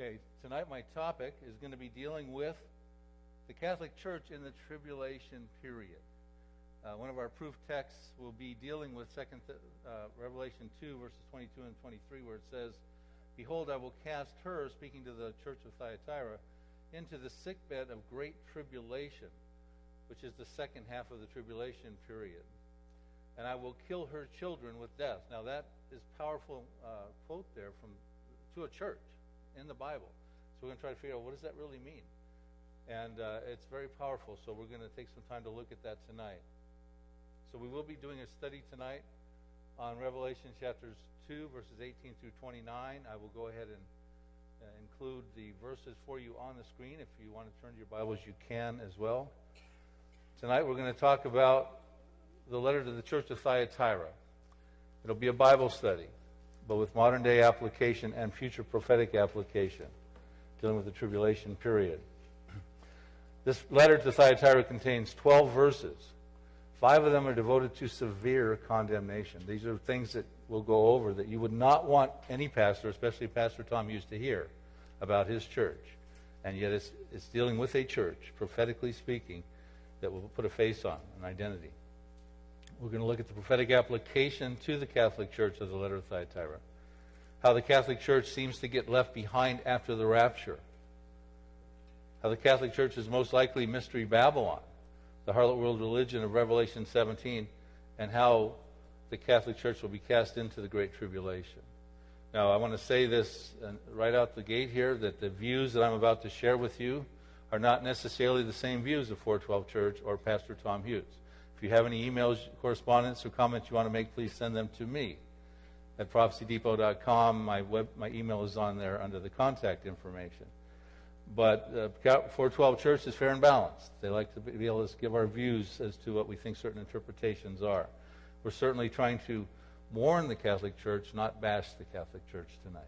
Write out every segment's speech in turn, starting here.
Okay, tonight my topic is going to be dealing with the Catholic Church in the tribulation period. Uh, one of our proof texts will be dealing with Second Th- uh, Revelation 2, verses 22 and 23, where it says, Behold, I will cast her, speaking to the church of Thyatira, into the sickbed of great tribulation, which is the second half of the tribulation period. And I will kill her children with death. Now, that is powerful uh, quote there from to a church in the Bible. So we're going to try to figure out what does that really mean. And uh, it's very powerful, so we're going to take some time to look at that tonight. So we will be doing a study tonight on Revelation chapters 2, verses 18 through 29. I will go ahead and uh, include the verses for you on the screen. If you want to turn to your Bibles, you can as well. Tonight we're going to talk about the letter to the church of Thyatira. It'll be a Bible study, but with modern day application and future prophetic application, dealing with the tribulation period. This letter to Thyatira contains 12 verses. Five of them are devoted to severe condemnation. These are things that we'll go over that you would not want any pastor, especially Pastor Tom, used to hear about his church. And yet it's, it's dealing with a church, prophetically speaking, that will put a face on, an identity. We're going to look at the prophetic application to the Catholic Church of the letter of Thyatira. How the Catholic Church seems to get left behind after the rapture. How the Catholic Church is most likely Mystery Babylon the harlot world religion of Revelation 17, and how the Catholic Church will be cast into the Great Tribulation. Now, I want to say this uh, right out the gate here that the views that I'm about to share with you are not necessarily the same views of 412 Church or Pastor Tom Hughes. If you have any emails, correspondence, or comments you want to make, please send them to me at prophecydepot.com. My, web, my email is on there under the contact information. But uh, 412 Church is fair and balanced. They like to be able to give our views as to what we think certain interpretations are. We're certainly trying to warn the Catholic Church, not bash the Catholic Church tonight.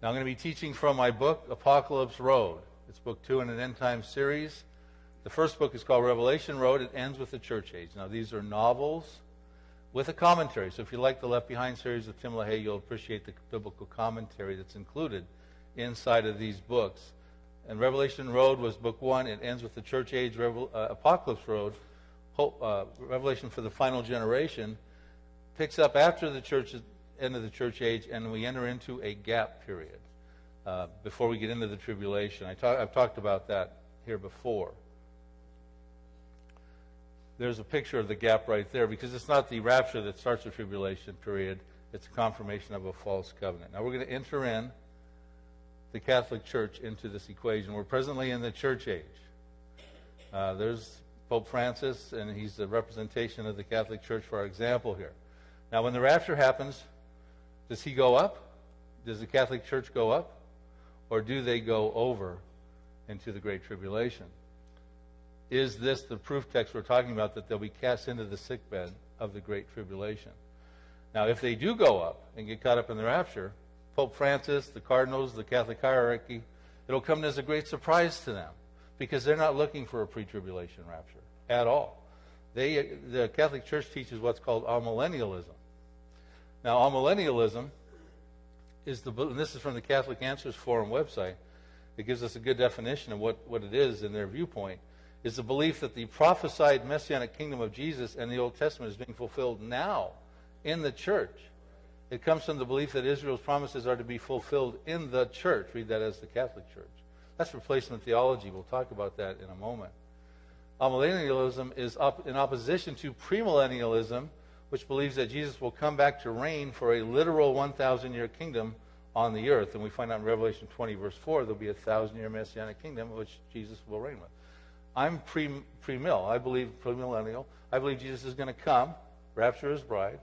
Now, I'm going to be teaching from my book, Apocalypse Road. It's book two in an end time series. The first book is called Revelation Road. It ends with the church age. Now, these are novels with a commentary. So if you like the Left Behind series of Tim LaHaye, you'll appreciate the biblical commentary that's included inside of these books. And Revelation Road was book one. It ends with the church age Revel- uh, Apocalypse Road. Hope, uh, Revelation for the final generation picks up after the church end of the church age, and we enter into a gap period uh, before we get into the tribulation. I talk, I've talked about that here before there's a picture of the gap right there because it's not the rapture that starts the tribulation period, it's a confirmation of a false covenant. Now we're going to enter in the Catholic Church into this equation. We're presently in the church age. Uh, there's Pope Francis, and he's the representation of the Catholic Church for our example here. Now, when the rapture happens, does he go up? Does the Catholic Church go up? Or do they go over into the Great Tribulation? is this the proof text we're talking about that they'll be cast into the sickbed of the great tribulation? Now, if they do go up and get caught up in the rapture, Pope Francis, the cardinals, the Catholic hierarchy, it'll come as a great surprise to them because they're not looking for a pre-tribulation rapture at all. They, the Catholic Church teaches what's called amillennialism. Now, amillennialism is the, and this is from the Catholic Answers Forum website. It gives us a good definition of what, what it is in their viewpoint is the belief that the prophesied messianic kingdom of Jesus and the Old Testament is being fulfilled now in the church. It comes from the belief that Israel's promises are to be fulfilled in the church. Read that as the Catholic Church. That's replacement theology. We'll talk about that in a moment. Amillennialism is up in opposition to premillennialism, which believes that Jesus will come back to reign for a literal 1,000 year kingdom on the earth. And we find out in Revelation 20, verse 4, there'll be a thousand year messianic kingdom which Jesus will reign with. I'm pre mill. I believe premillennial. I believe Jesus is going to come, rapture his bride,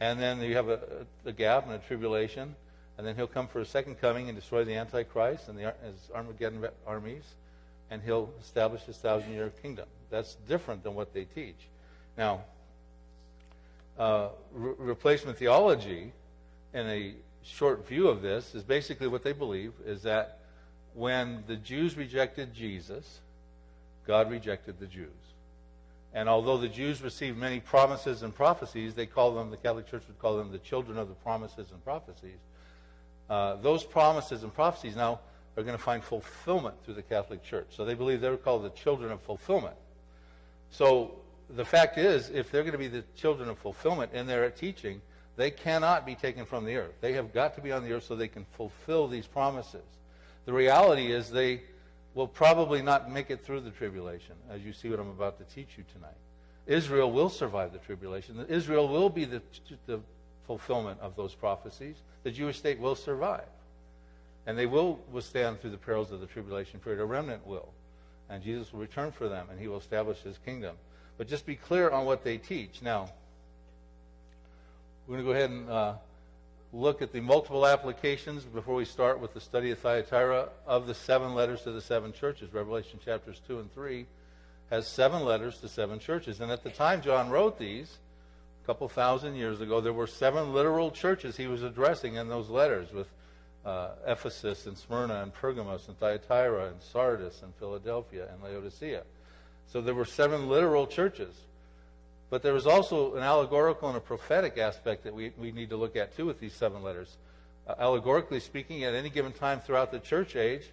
and then you have a, a, gap and a tribulation, and then he'll come for a second coming and destroy the Antichrist and the, his Armageddon armies, and he'll establish his thousand year kingdom. That's different than what they teach. Now, uh, re- replacement theology, in a short view of this, is basically what they believe is that when the Jews rejected Jesus, God rejected the Jews. And although the Jews received many promises and prophecies, they call them, the Catholic Church would call them the children of the promises and prophecies. Uh, those promises and prophecies now are going to find fulfillment through the Catholic Church. So they believe they're called the children of fulfillment. So the fact is, if they're going to be the children of fulfillment in their teaching, they cannot be taken from the earth. They have got to be on the earth so they can fulfill these promises. The reality is they will probably not make it through the tribulation, as you see what I'm about to teach you tonight. Israel will survive the tribulation. Israel will be the, the fulfillment of those prophecies. The Jewish state will survive. And they will withstand through the perils of the tribulation period. A remnant will. And Jesus will return for them, and he will establish his kingdom. But just be clear on what they teach. Now, we're going to go ahead and uh, look at the multiple applications before we start with the study of Thyatira of the seven letters to the seven churches. Revelation chapters 2 and 3 has seven letters to seven churches. And at the time John wrote these, a couple thousand years ago, there were seven literal churches he was addressing in those letters with uh, Ephesus and Smyrna and Pergamos and Thyatira and Sardis and Philadelphia and Laodicea. So there were seven literal churches. But there is also an allegorical and a prophetic aspect that we, we need to look at too with these seven letters. Uh, allegorically speaking, at any given time throughout the church age,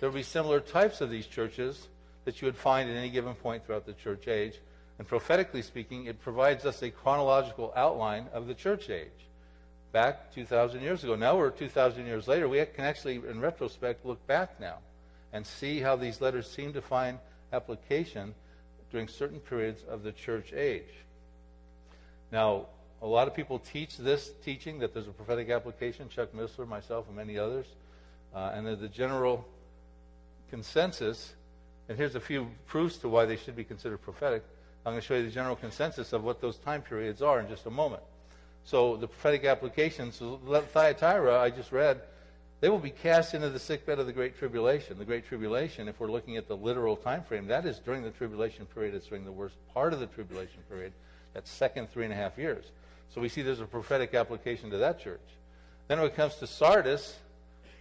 there will be similar types of these churches that you would find at any given point throughout the church age. And prophetically speaking, it provides us a chronological outline of the church age back 2,000 years ago. Now we're 2,000 years later. We can actually, in retrospect, look back now and see how these letters seem to find application during certain periods of the church age. Now, a lot of people teach this teaching that there's a prophetic application. Chuck Missler, myself, and many others. Uh, and the general consensus, and here's a few proofs to why they should be considered prophetic. I'm going to show you the general consensus of what those time periods are in just a moment. So the prophetic applications, so Thyatira, I just read, they will be cast into the sickbed of the Great Tribulation. The Great Tribulation, if we're looking at the literal time frame, that is during the tribulation period. It's during the worst part of the tribulation period, that second three and a half years. So we see there's a prophetic application to that church. Then when it comes to Sardis,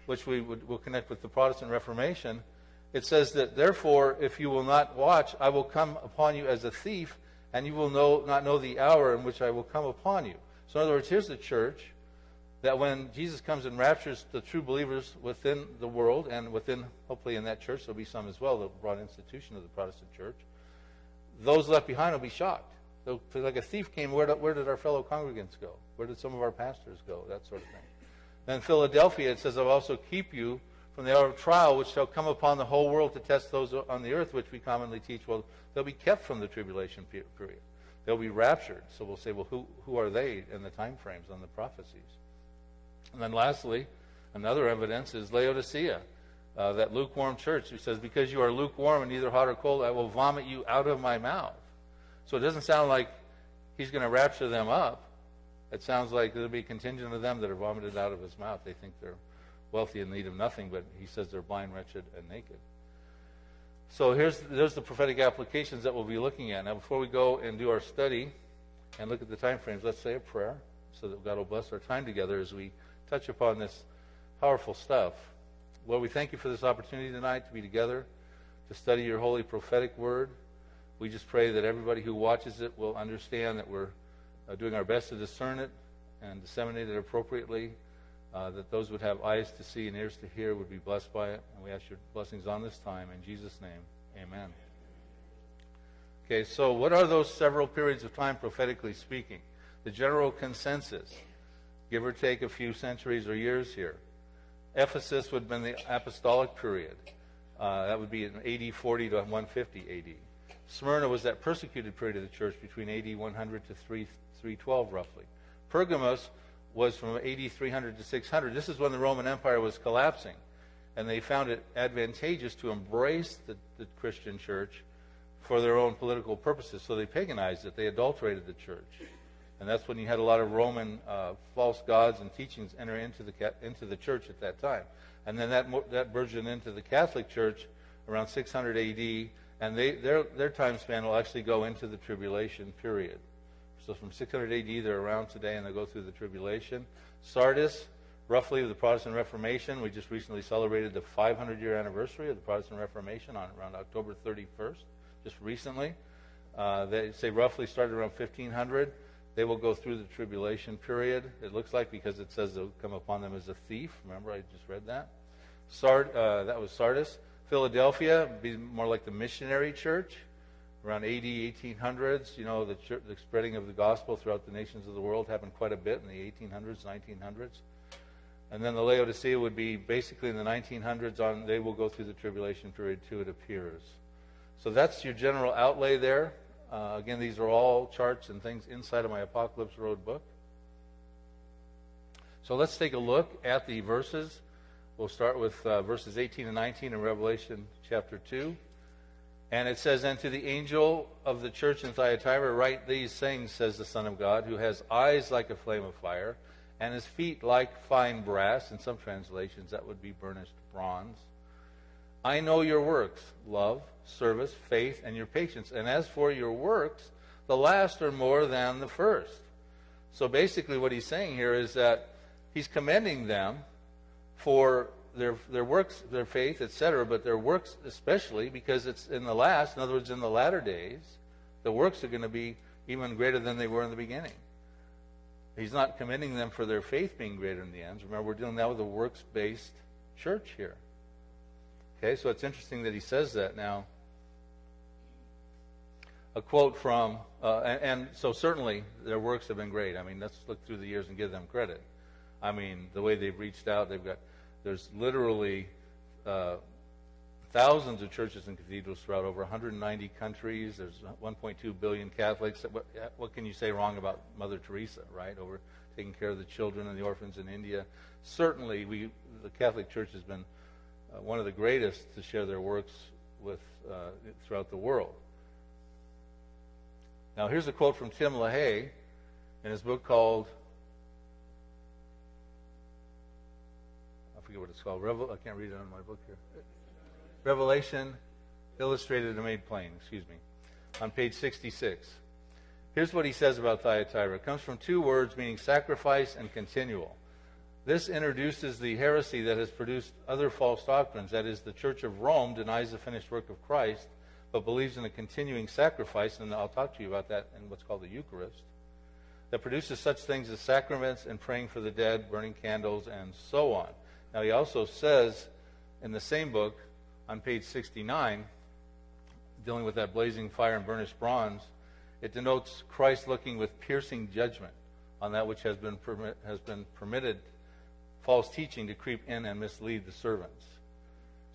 which we would, will connect with the Protestant Reformation, it says that, therefore, if you will not watch, I will come upon you as a thief, and you will know, not know the hour in which I will come upon you. So, in other words, here's the church that when Jesus comes and raptures the true believers within the world and within, hopefully, in that church, there'll be some as well, the broad institution of the Protestant church, those left behind will be shocked. They'll, feel like a thief came, where did, where did our fellow congregants go? Where did some of our pastors go? That sort of thing. Then Philadelphia, it says, I'll also keep you from the hour of trial, which shall come upon the whole world to test those on the earth, which we commonly teach. Well, they'll be kept from the tribulation period. They'll be raptured. So we'll say, well, who, who are they in the time frames on the prophecies? And then lastly, another evidence is Laodicea, uh, that lukewarm church who says, Because you are lukewarm and neither hot or cold, I will vomit you out of my mouth. So it doesn't sound like he's going to rapture them up. It sounds like there'll be a contingent of them that are vomited out of his mouth. They think they're wealthy and need of nothing, but he says they're blind, wretched, and naked. So here's there's the prophetic applications that we'll be looking at. Now, before we go and do our study and look at the time frames, let's say a prayer so that God will bless our time together as we touch upon this powerful stuff. Lord, we thank you for this opportunity tonight to be together, to study your holy prophetic word. We just pray that everybody who watches it will understand that we're uh, doing our best to discern it and disseminate it appropriately, uh, that those would have eyes to see and ears to hear would be blessed by it. And we ask your blessings on this time. In Jesus' name, amen. Okay, so what are those several periods of time prophetically speaking? The general consensus give or take a few centuries or years here. Ephesus would have been the apostolic period. Uh, that would be in AD 40 to 150 AD. Smyrna was that persecuted period of the church between AD 100 to 3, 312, roughly. Pergamos was from AD 300 to 600. This is when the Roman Empire was collapsing, and they found it advantageous to embrace the, the Christian church for their own political purposes. So they paganized it, they adulterated the church. And that's when you had a lot of Roman uh, false gods and teachings enter into the, into the church at that time. And then that, that burgeoned into the Catholic Church around 600 AD, and they, their, their time span will actually go into the tribulation period. So from 600 AD, they're around today, and they go through the tribulation. Sardis, roughly the Protestant Reformation. We just recently celebrated the 500 year anniversary of the Protestant Reformation on around October 31st, just recently. Uh, they say roughly started around 1500. They will go through the tribulation period. It looks like because it says they'll come upon them as a thief. Remember, I just read that. Sard, uh, that was Sardis. Philadelphia, be more like the missionary church, around AD 1800s. You know, the, church, the spreading of the gospel throughout the nations of the world happened quite a bit in the 1800s, 1900s. And then the Laodicea would be basically in the 1900s on, they will go through the tribulation period too, it appears. So that's your general outlay there. Uh, again, these are all charts and things inside of my Apocalypse Road book. So let's take a look at the verses. We'll start with uh, verses 18 and 19 in Revelation chapter 2. And it says, And to the angel of the church in Thyatira, write these things, says the Son of God, who has eyes like a flame of fire, and his feet like fine brass. In some translations, that would be burnished bronze. I know your works, love, service, faith, and your patience. And as for your works, the last are more than the first. So basically, what he's saying here is that he's commending them for their their works, their faith, etc., but their works especially because it's in the last, in other words, in the latter days, the works are going to be even greater than they were in the beginning. He's not commending them for their faith being greater in the end. Remember, we're dealing now with a works-based church here. Okay, so it's interesting that he says that now. A quote from, uh, and, and, so certainly their works have been great. I mean, let's look through the years and give them credit. I mean, the way they've reached out, they've got, there's literally uh, thousands of churches and cathedrals throughout over 190 countries. There's 1.2 billion Catholics. What, what can you say wrong about Mother Teresa, right? Over taking care of the children and the orphans in India. Certainly, we, the Catholic Church has been uh, one of the greatest to share their works with uh, throughout the world. Now, here's a quote from Tim LaHaye in his book called, I forget what it's called. Revel- I can't read it on my book here. Revelation Illustrated and Made Plain, excuse me, on page 66. Here's what he says about Thyatira. It comes from two words meaning sacrifice and continual. This introduces the heresy that has produced other false doctrines. That is, the Church of Rome denies the finished work of Christ, but believes in a continuing sacrifice, and I'll talk to you about that in what's called the Eucharist, that produces such things as sacraments and praying for the dead, burning candles, and so on. Now, he also says in the same book, on page 69, dealing with that blazing fire and burnished bronze, it denotes Christ looking with piercing judgment on that which has been, permit, has been permitted false teaching to creep in and mislead the servants.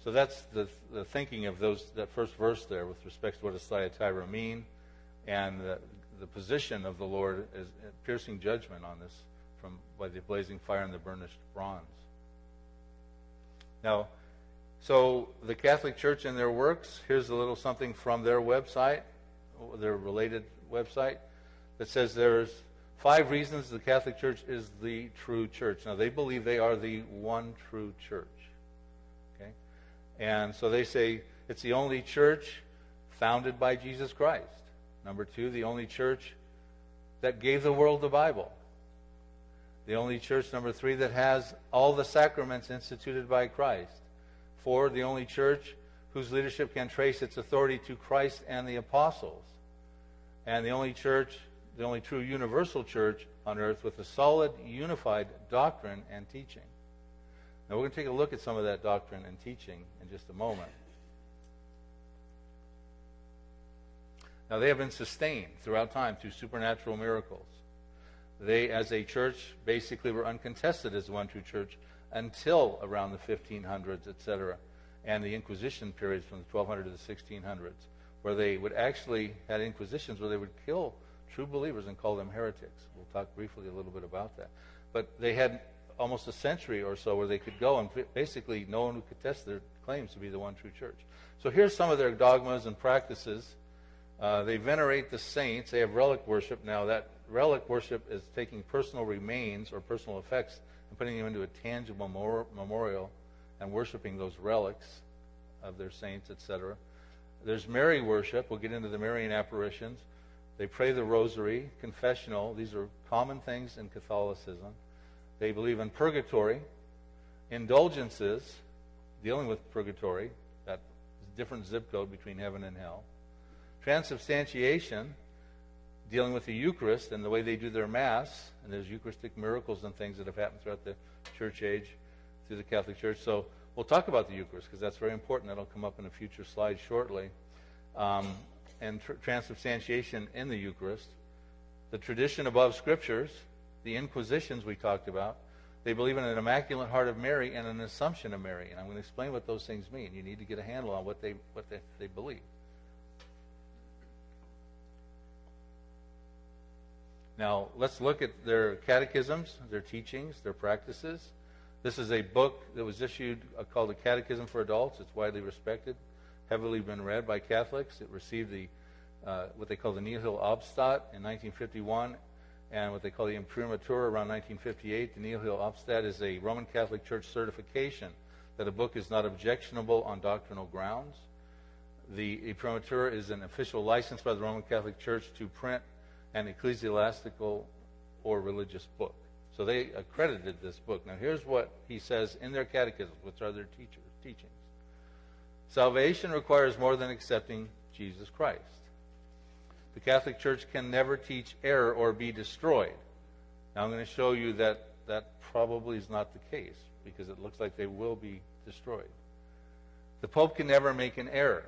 So that's the, the thinking of those that first verse there with respect to what does Thyatira mean, and the, the position of the Lord is uh, piercing judgment on this from by the blazing fire and the burnished bronze. Now, so the Catholic Church and their works. Here's a little something from their website, their related website, that says there's Five reasons the Catholic Church is the true church. Now, they believe they are the one true church. Okay? And so they say it's the only church founded by Jesus Christ. Number two, the only church that gave the world the Bible. The only church, number three, that has all the sacraments instituted by Christ. Four, the only church whose leadership can trace its authority to Christ and the apostles. And the only church the only true universal church on earth with a solid, unified doctrine and teaching. Now, we're going to take a look at some of that doctrine and teaching in just a moment. Now, they have been sustained throughout time through supernatural miracles. They, as a church, basically were uncontested as the one true church until around the 1500s, etc., and the Inquisition periods from the 1200s to the 1600s, where they would actually had inquisitions where they would kill true believers and call them heretics. We'll talk briefly a little bit about that. But they had almost a century or so where they could go and basically no one could test their claims to be the one true church. So here's some of their dogmas and practices. Uh, they venerate the saints. They have relic worship. Now, that relic worship is taking personal remains or personal effects and putting them into a tangible memorial and worshiping those relics of their saints, etc. There's Mary worship. We'll get into the Marian apparitions. They pray the rosary, confessional. These are common things in Catholicism. They believe in purgatory, indulgences, dealing with purgatory, that different zip code between heaven and hell. Transubstantiation, dealing with the Eucharist and the way they do their Mass, and there's Eucharistic miracles and things that have happened throughout the church age through the Catholic Church. So we'll talk about the Eucharist because that's very important. That'll come up in a future slide shortly. Um, and tr- transubstantiation in the Eucharist. The tradition above Scriptures, the Inquisitions we talked about, they believe in an Immaculate Heart of Mary and an Assumption of Mary. And I'm going to explain what those things mean. You need to get a handle on what they, what they, they believe. Now, let's look at their catechisms, their teachings, their practices. This is a book that was issued uh, called the Catechism for Adults. It's widely respected, heavily been read by Catholics. It received the uh, what they call the Nihil Obstat in 1951 and what they call the Imprimatur around 1958. The Nihil Obstat is a Roman Catholic Church certification that a book is not objectionable on doctrinal grounds. The Imprimatur is an official license by the Roman Catholic Church to print an ecclesiastical or religious book. So they accredited this book. Now here's what he says in their catechisms, which are their teachers, teachings. Salvation requires more than accepting Jesus Christ. The Catholic Church can never teach error or be destroyed. Now, I'm going to show you that that probably is not the case because it looks like they will be destroyed. The Pope can never make an error.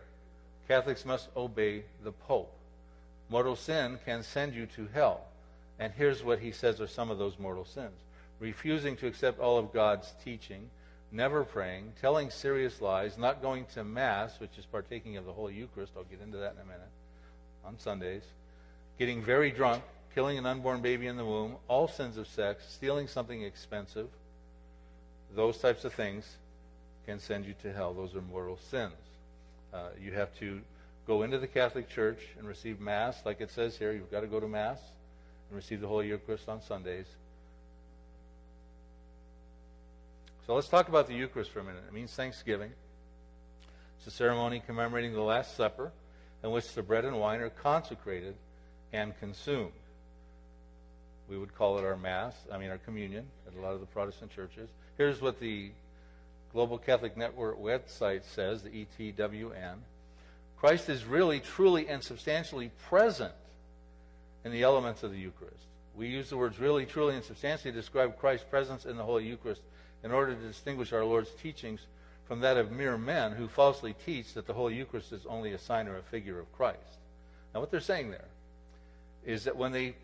Catholics must obey the Pope. Mortal sin can send you to hell. And here's what he says are some of those mortal sins refusing to accept all of God's teaching, never praying, telling serious lies, not going to Mass, which is partaking of the Holy Eucharist. I'll get into that in a minute on Sundays, getting very drunk, killing an unborn baby in the womb, all sins of sex, stealing something expensive, those types of things can send you to hell. Those are mortal sins. Uh, you have to go into the Catholic Church and receive Mass, like it says here. You've got to go to Mass and receive the Holy Eucharist on Sundays. So let's talk about the Eucharist for a minute. It means Thanksgiving. It's a ceremony commemorating the Last Supper in which the bread and wine are consecrated and consumed. We would call it our Mass, I mean our communion at a lot of the Protestant churches. Here's what the Global Catholic Network website says, the ETWN. Christ is really, truly, and substantially present in the elements of the Eucharist. We use the words really, truly, and substantially to describe Christ's presence in the Holy Eucharist in order to distinguish our Lord's teachings from that of mere men who falsely teach that the Holy Eucharist is only a sign or a figure of Christ. Now, what they're saying there is that when they,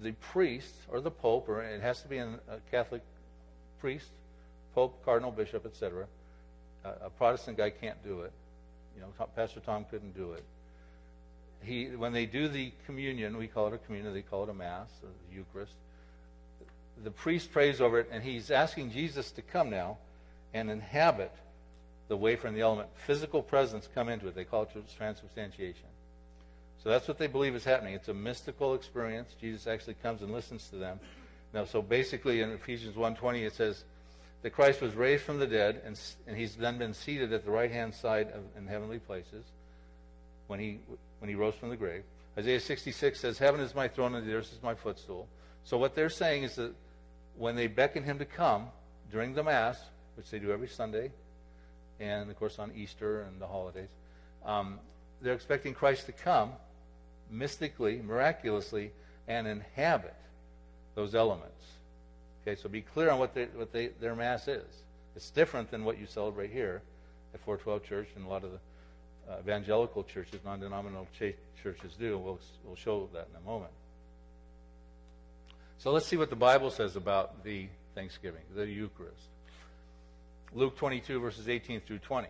the priest or the pope, or it has to be a Catholic priest, pope, cardinal, bishop, etc., a Protestant guy can't do it. You know, Pastor Tom couldn't do it. He, when they do the communion, we call it a communion, they call it a mass, the Eucharist. The priest prays over it, and he's asking Jesus to come now and inhabit the wafer and the element, physical presence come into it. They call it transubstantiation. So that's what they believe is happening. It's a mystical experience. Jesus actually comes and listens to them. Now, so basically in Ephesians 1.20 it says that Christ was raised from the dead, and, and he's then been seated at the right-hand side of, in heavenly places when he, when he rose from the grave. Isaiah 66 says, Heaven is my throne and the earth is my footstool. So what they're saying is that when they beckon him to come during the Mass, which they do every Sunday, and of course on Easter and the holidays. Um, they're expecting Christ to come mystically, miraculously, and inhabit those elements. Okay, so be clear on what, they, what they, their Mass is. It's different than what you celebrate here at 412 Church and a lot of the uh, evangelical churches, non denominational ch- churches do. We'll, we'll show that in a moment. So let's see what the Bible says about the Thanksgiving, the Eucharist. Luke 22, verses 18 through 20.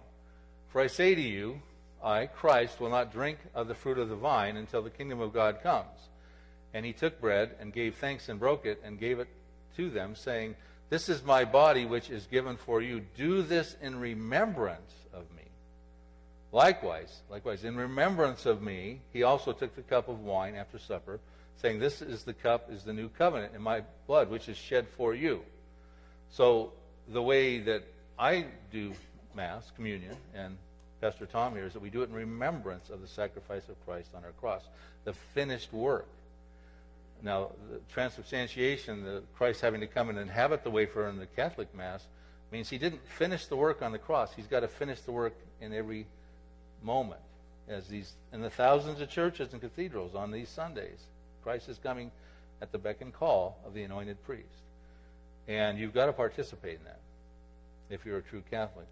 For I say to you, I, Christ, will not drink of the fruit of the vine until the kingdom of God comes. And he took bread and gave thanks and broke it and gave it to them, saying, This is my body which is given for you. Do this in remembrance of me. Likewise, likewise, in remembrance of me, he also took the cup of wine after supper, saying, This is the cup, is the new covenant in my blood, which is shed for you. So the way that I do Mass, communion, and Pastor Tom here is that we do it in remembrance of the sacrifice of Christ on our cross, the finished work. Now, the transubstantiation, the Christ having to come and inhabit the wafer in the Catholic Mass, means he didn't finish the work on the cross. He's got to finish the work in every moment, as these in the thousands of churches and cathedrals on these Sundays. Christ is coming at the beck and call of the anointed priest. And you've got to participate in that if you're a true Catholic.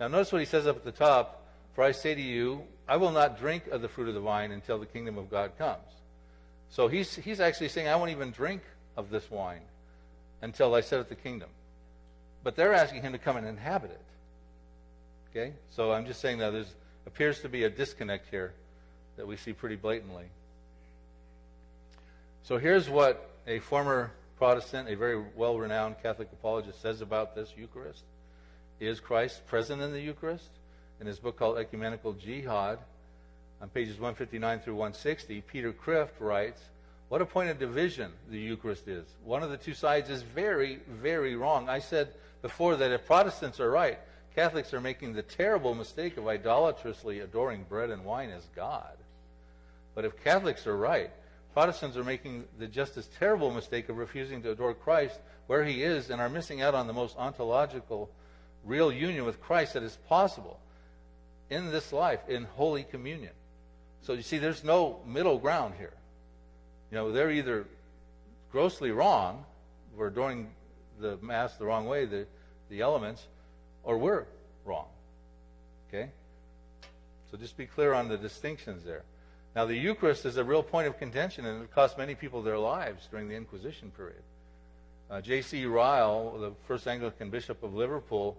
Now, notice what he says up at the top For I say to you, I will not drink of the fruit of the vine until the kingdom of God comes. So he's, he's actually saying, I won't even drink of this wine until I set up the kingdom. But they're asking him to come and inhabit it. Okay? So I'm just saying that there appears to be a disconnect here that we see pretty blatantly. So here's what a former Protestant, a very well renowned Catholic apologist, says about this Eucharist. Is Christ present in the Eucharist? In his book called Ecumenical Jihad, on pages 159 through 160, Peter Kreeft writes, What a point of division the Eucharist is. One of the two sides is very, very wrong. I said before that if Protestants are right, Catholics are making the terrible mistake of idolatrously adoring bread and wine as God. But if Catholics are right, Protestants are making the just as terrible mistake of refusing to adore Christ where he is and are missing out on the most ontological, real union with Christ that is possible in this life, in Holy Communion. So you see, there's no middle ground here. You know, they're either grossly wrong, we're adoring the Mass the wrong way, the, the elements, or we're wrong. Okay? So just be clear on the distinctions there. Now, the Eucharist is a real point of contention, and it cost many people their lives during the Inquisition period. Uh, J.C. Ryle, the first Anglican bishop of Liverpool,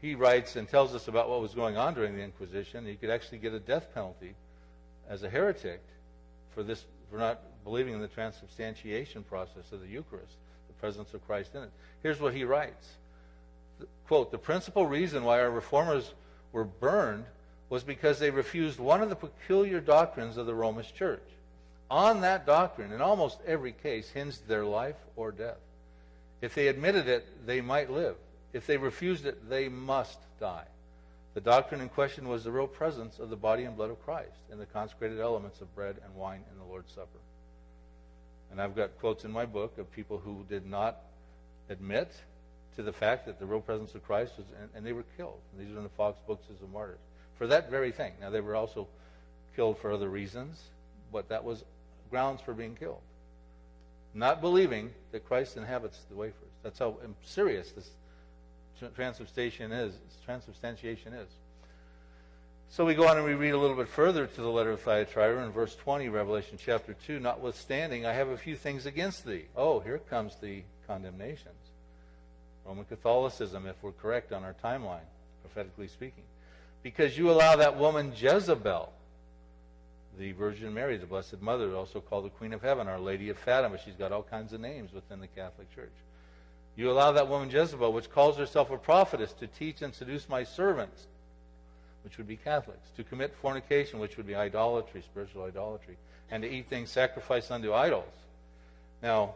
he writes and tells us about what was going on during the Inquisition. He could actually get a death penalty as a heretic for this for not believing in the transubstantiation process of the Eucharist, the presence of Christ in it. Here's what he writes. Quote, the principal reason why our reformers were burned was because they refused one of the peculiar doctrines of the Romish church. On that doctrine, in almost every case, hinged their life or death. If they admitted it, they might live. If they refused it, they must die. The doctrine in question was the real presence of the body and blood of Christ in the consecrated elements of bread and wine in the Lord's Supper. And I've got quotes in my book of people who did not admit to the fact that the real presence of Christ was, and, and they were killed. And these are in the Fox books as martyrs for that very thing. Now, they were also killed for other reasons, but that was grounds for being killed. Not believing that Christ inhabits the wafers. That's how serious this transubstantiation is. Transubstantiation is. So we go on and we read a little bit further to the letter of Thyatira in verse 20, Revelation chapter 2. Notwithstanding, I have a few things against thee. Oh, here comes the condemnations. Roman Catholicism, if we're correct on our timeline, prophetically speaking because you allow that woman Jezebel, the Virgin Mary, the Blessed Mother, also called the Queen of Heaven, Our Lady of Fatima. She's got all kinds of names within the Catholic Church. You allow that woman Jezebel, which calls herself a prophetess, to teach and seduce my servants, which would be Catholics, to commit fornication, which would be idolatry, spiritual idolatry, and to eat things sacrificed unto idols. Now,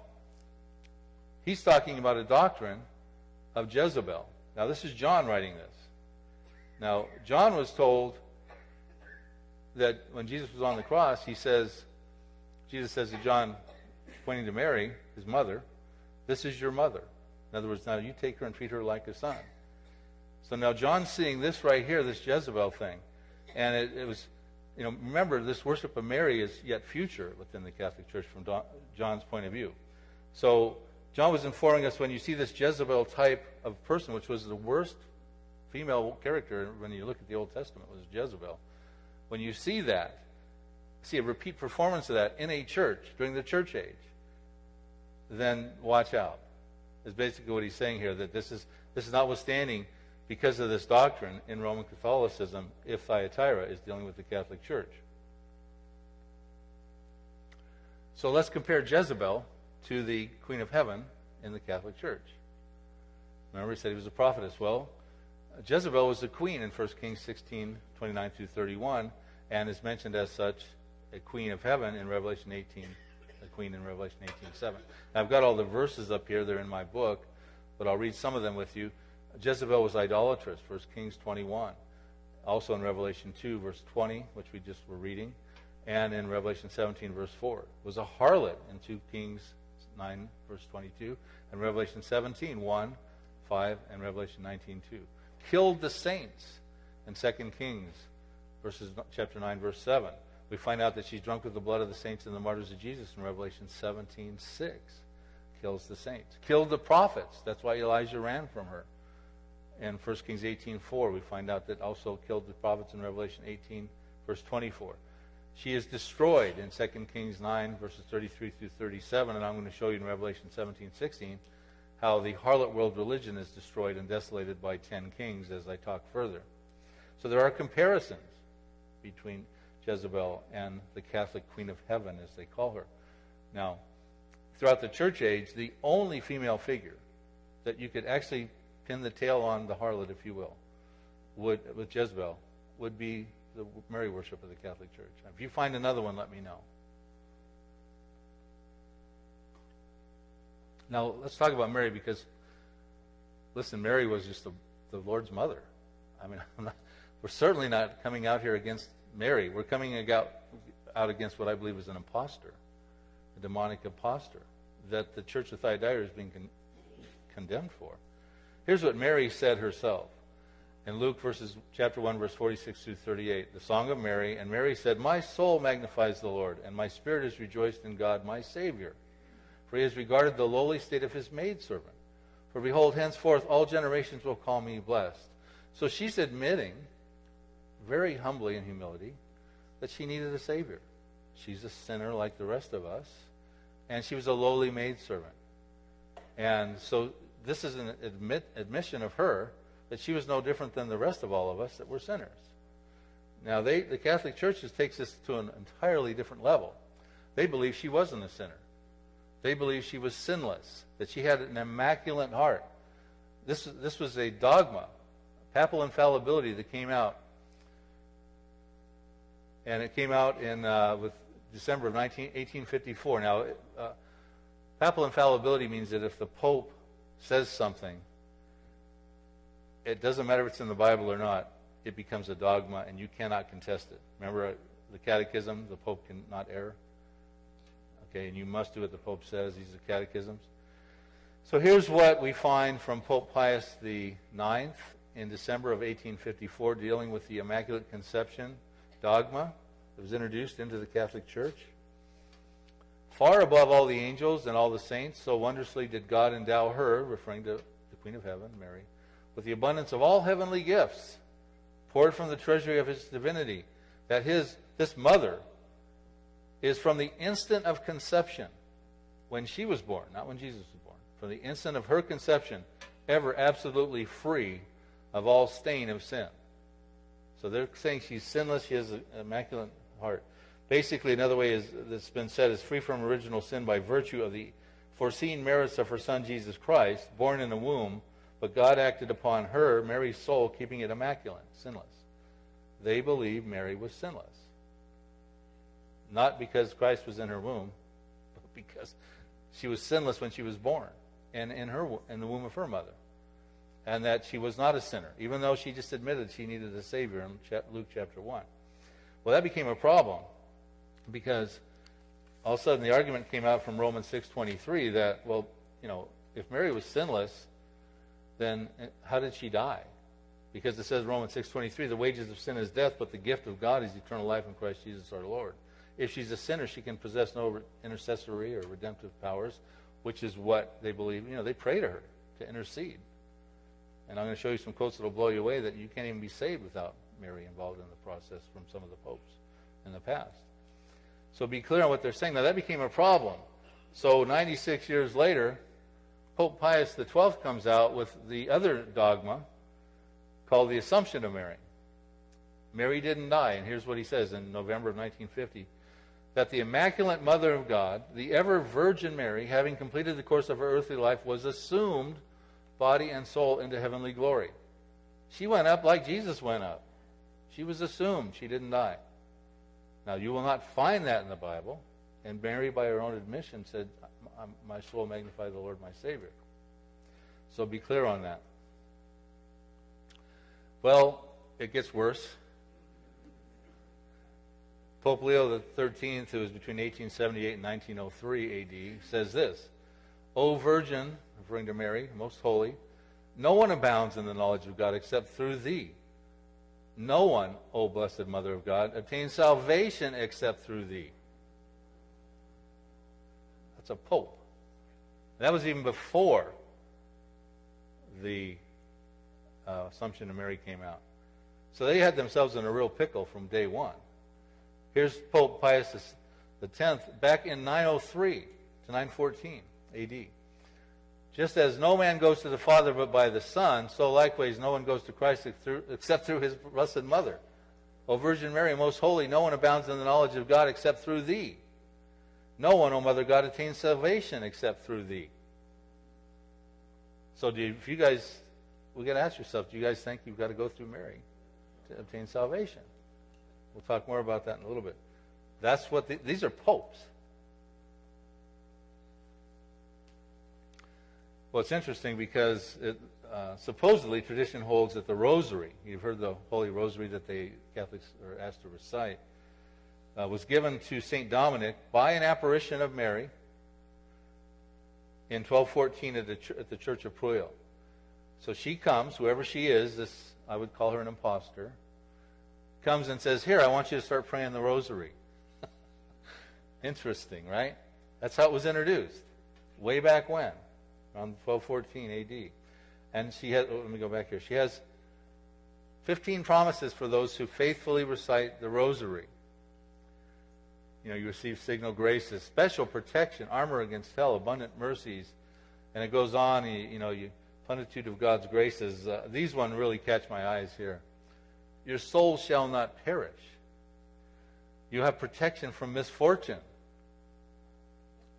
he's talking about a doctrine of Jezebel. Now, this is John writing this. Now, John was told that when Jesus was on the cross, he says, Jesus says to John, pointing to Mary, his mother, This is your mother. In other words, now you take her and treat her like a son. So now John's seeing this right here, this Jezebel thing. And it, it was, you know, remember, this worship of Mary is yet future within the Catholic Church from John's point of view. So John was informing us when you see this Jezebel type of person, which was the worst female character when you look at the Old Testament was Jezebel. When you see that, see a repeat performance of that in a church during the church age, then watch out. Is basically what he's saying here that this is this is notwithstanding because of this doctrine in Roman Catholicism if Thyatira is dealing with the Catholic Church. So let's compare Jezebel to the Queen of Heaven in the Catholic Church. Remember, he said he was a prophetess. Well, Jezebel was the queen in 1 Kings 16, 29 through 31, and is mentioned as such a queen of heaven in Revelation 18, a queen in Revelation 18, 7. Now, I've got all the verses up here. They're in my book, but I'll read some of them with you. Jezebel was idolatrous, 1 Kings 21. Also in Revelation 2, verse 20, which we just were reading, and in Revelation 17, verse 4. Was a harlot in 2 Kings 9, verse 22, and Revelation 17, 1, 5, and Revelation 19, 2 killed the saints in 2 Kings verses chapter 9, verse 7. We find out that she's drunk with the blood of the saints and the martyrs of Jesus in Revelation 17, 6. Kills the saints. Killed the prophets. That's why Elijah ran from her. In 1 Kings 18, 4, we find out that also killed the prophets in Revelation 18, verse 24. She is destroyed in 2 Kings 9, verses 33 through 37, and I'm going to show you in Revelation 17, 16 how the harlot world religion is destroyed and desolated by ten kings as I talk further. So there are comparisons between Jezebel and the Catholic Queen of Heaven, as they call her. Now, throughout the church age, the only female figure that you could actually pin the tail on the harlot, if you will, would with Jezebel, would be the Mary worship of the Catholic Church. If you find another one, let me know. Now, let's talk about Mary because, listen, Mary was just the, the Lord's mother. I mean, not, we're certainly not coming out here against Mary. We're coming out, out against what I believe is an impostor, a demonic impostor that the Church of Thyatira is being con- condemned for. Here's what Mary said herself in Luke verses chapter 1 verse 46 through 38 the song of Mary and Mary said my soul magnifies the Lord and my spirit is rejoiced in God my savior for he has regarded the lowly state of his maidservant. For behold, henceforth all generations will call me blessed. So she's admitting, very humbly in humility, that she needed a Savior. She's a sinner like the rest of us, and she was a lowly maidservant. And so this is an admit, admission of her that she was no different than the rest of all of us that were sinners. Now, they, the Catholic Church takes this to an entirely different level. They believe she wasn't a sinner. They believed she was sinless, that she had an immaculate heart. This, this was a dogma, papal infallibility that came out. And it came out in uh, with December of 19, 1854. Now, uh, papal infallibility means that if the Pope says something, it doesn't matter if it's in the Bible or not, it becomes a dogma and you cannot contest it. Remember uh, the Catechism, the Pope cannot err? Okay, and you must do what the Pope says. These are catechisms. So here's what we find from Pope Pius the Ninth in December of 1854 dealing with the Immaculate Conception dogma that was introduced into the Catholic Church. Far above all the angels and all the saints, so wondrously did God endow her, referring to the Queen of Heaven, Mary, with the abundance of all heavenly gifts poured from the treasury of his divinity, that his this mother is from the instant of conception, when she was born, not when Jesus was born, from the instant of her conception, ever absolutely free of all stain of sin. So they're saying she's sinless, she has an immaculate heart. Basically, another way is, that's been said is free from original sin by virtue of the foreseen merits of her son Jesus Christ, born in a womb, but God acted upon her, Mary's soul, keeping it immaculate, sinless. They believe Mary was sinless. Not because Christ was in her womb, but because she was sinless when she was born and in, her, in the womb of her mother. And that she was not a sinner, even though she just admitted she needed a Savior in Luke chapter 1. Well, that became a problem because all of a sudden the argument came out from Romans 6.23 that, well, you know, if Mary was sinless, then eh, how did she die? Because it says Romans 6.23, the wages of sin is death, but the gift of God is eternal life in Christ Jesus our Lord if she's a sinner, she can possess no intercessory or redemptive powers, which is what they believe. You know, they pray to her to intercede. And I'm going to show you some quotes that will blow you away that you can't even be saved without Mary involved in the process from some of the popes in the past. So be clear on what they're saying. Now, that became a problem. So 96 years later, Pope Pius XII comes out with the other dogma called the Assumption of Mary. Mary didn't die, and here's what he says in November of 1950 that the Immaculate Mother of God, the ever Virgin Mary, having completed the course of her earthly life, was assumed, body and soul, into heavenly glory. She went up like Jesus went up. She was assumed. She didn't die. Now, you will not find that in the Bible. And Mary, by her own admission, said, My soul magnify the Lord, my Savior. So be clear on that. Well, it gets worse. Pope Leo XIII, who was between 1878 and 1903 AD, says this O Virgin, referring to Mary, most holy, no one abounds in the knowledge of God except through thee. No one, O blessed Mother of God, obtains salvation except through thee. That's a pope. That was even before the uh, Assumption of Mary came out. So they had themselves in a real pickle from day one. Here's Pope Pius X back in 903 to 914 AD. Just as no man goes to the Father but by the Son, so likewise no one goes to Christ except through his blessed mother. O Virgin Mary, most holy, no one abounds in the knowledge of God except through thee. No one, O Mother God, attains salvation except through thee. So do you, if you guys, we got to ask yourself, do you guys think you've got to go through Mary to obtain salvation? We'll talk more about that in a little bit. That's what the, these are popes. Well, it's interesting because it, uh, supposedly tradition holds that the rosary, you've heard the Holy Rosary that the Catholics are asked to recite, uh, was given to St. Dominic by an apparition of Mary in 1214 at the, at the Church of Prouille. So she comes, whoever she is, this I would call her an impostor, comes and says, Here, I want you to start praying the rosary. Interesting, right? That's how it was introduced. Way back when around 1214 AD. And she has, oh, let me go back here. She has 15 promises for those who faithfully recite the rosary. You know, you receive signal graces, special protection, armor against hell, abundant mercies. And it goes on, you, you know, you, plenitude of God's graces. Uh, these one really catch my eyes here. Your soul shall not perish. You have protection from misfortune.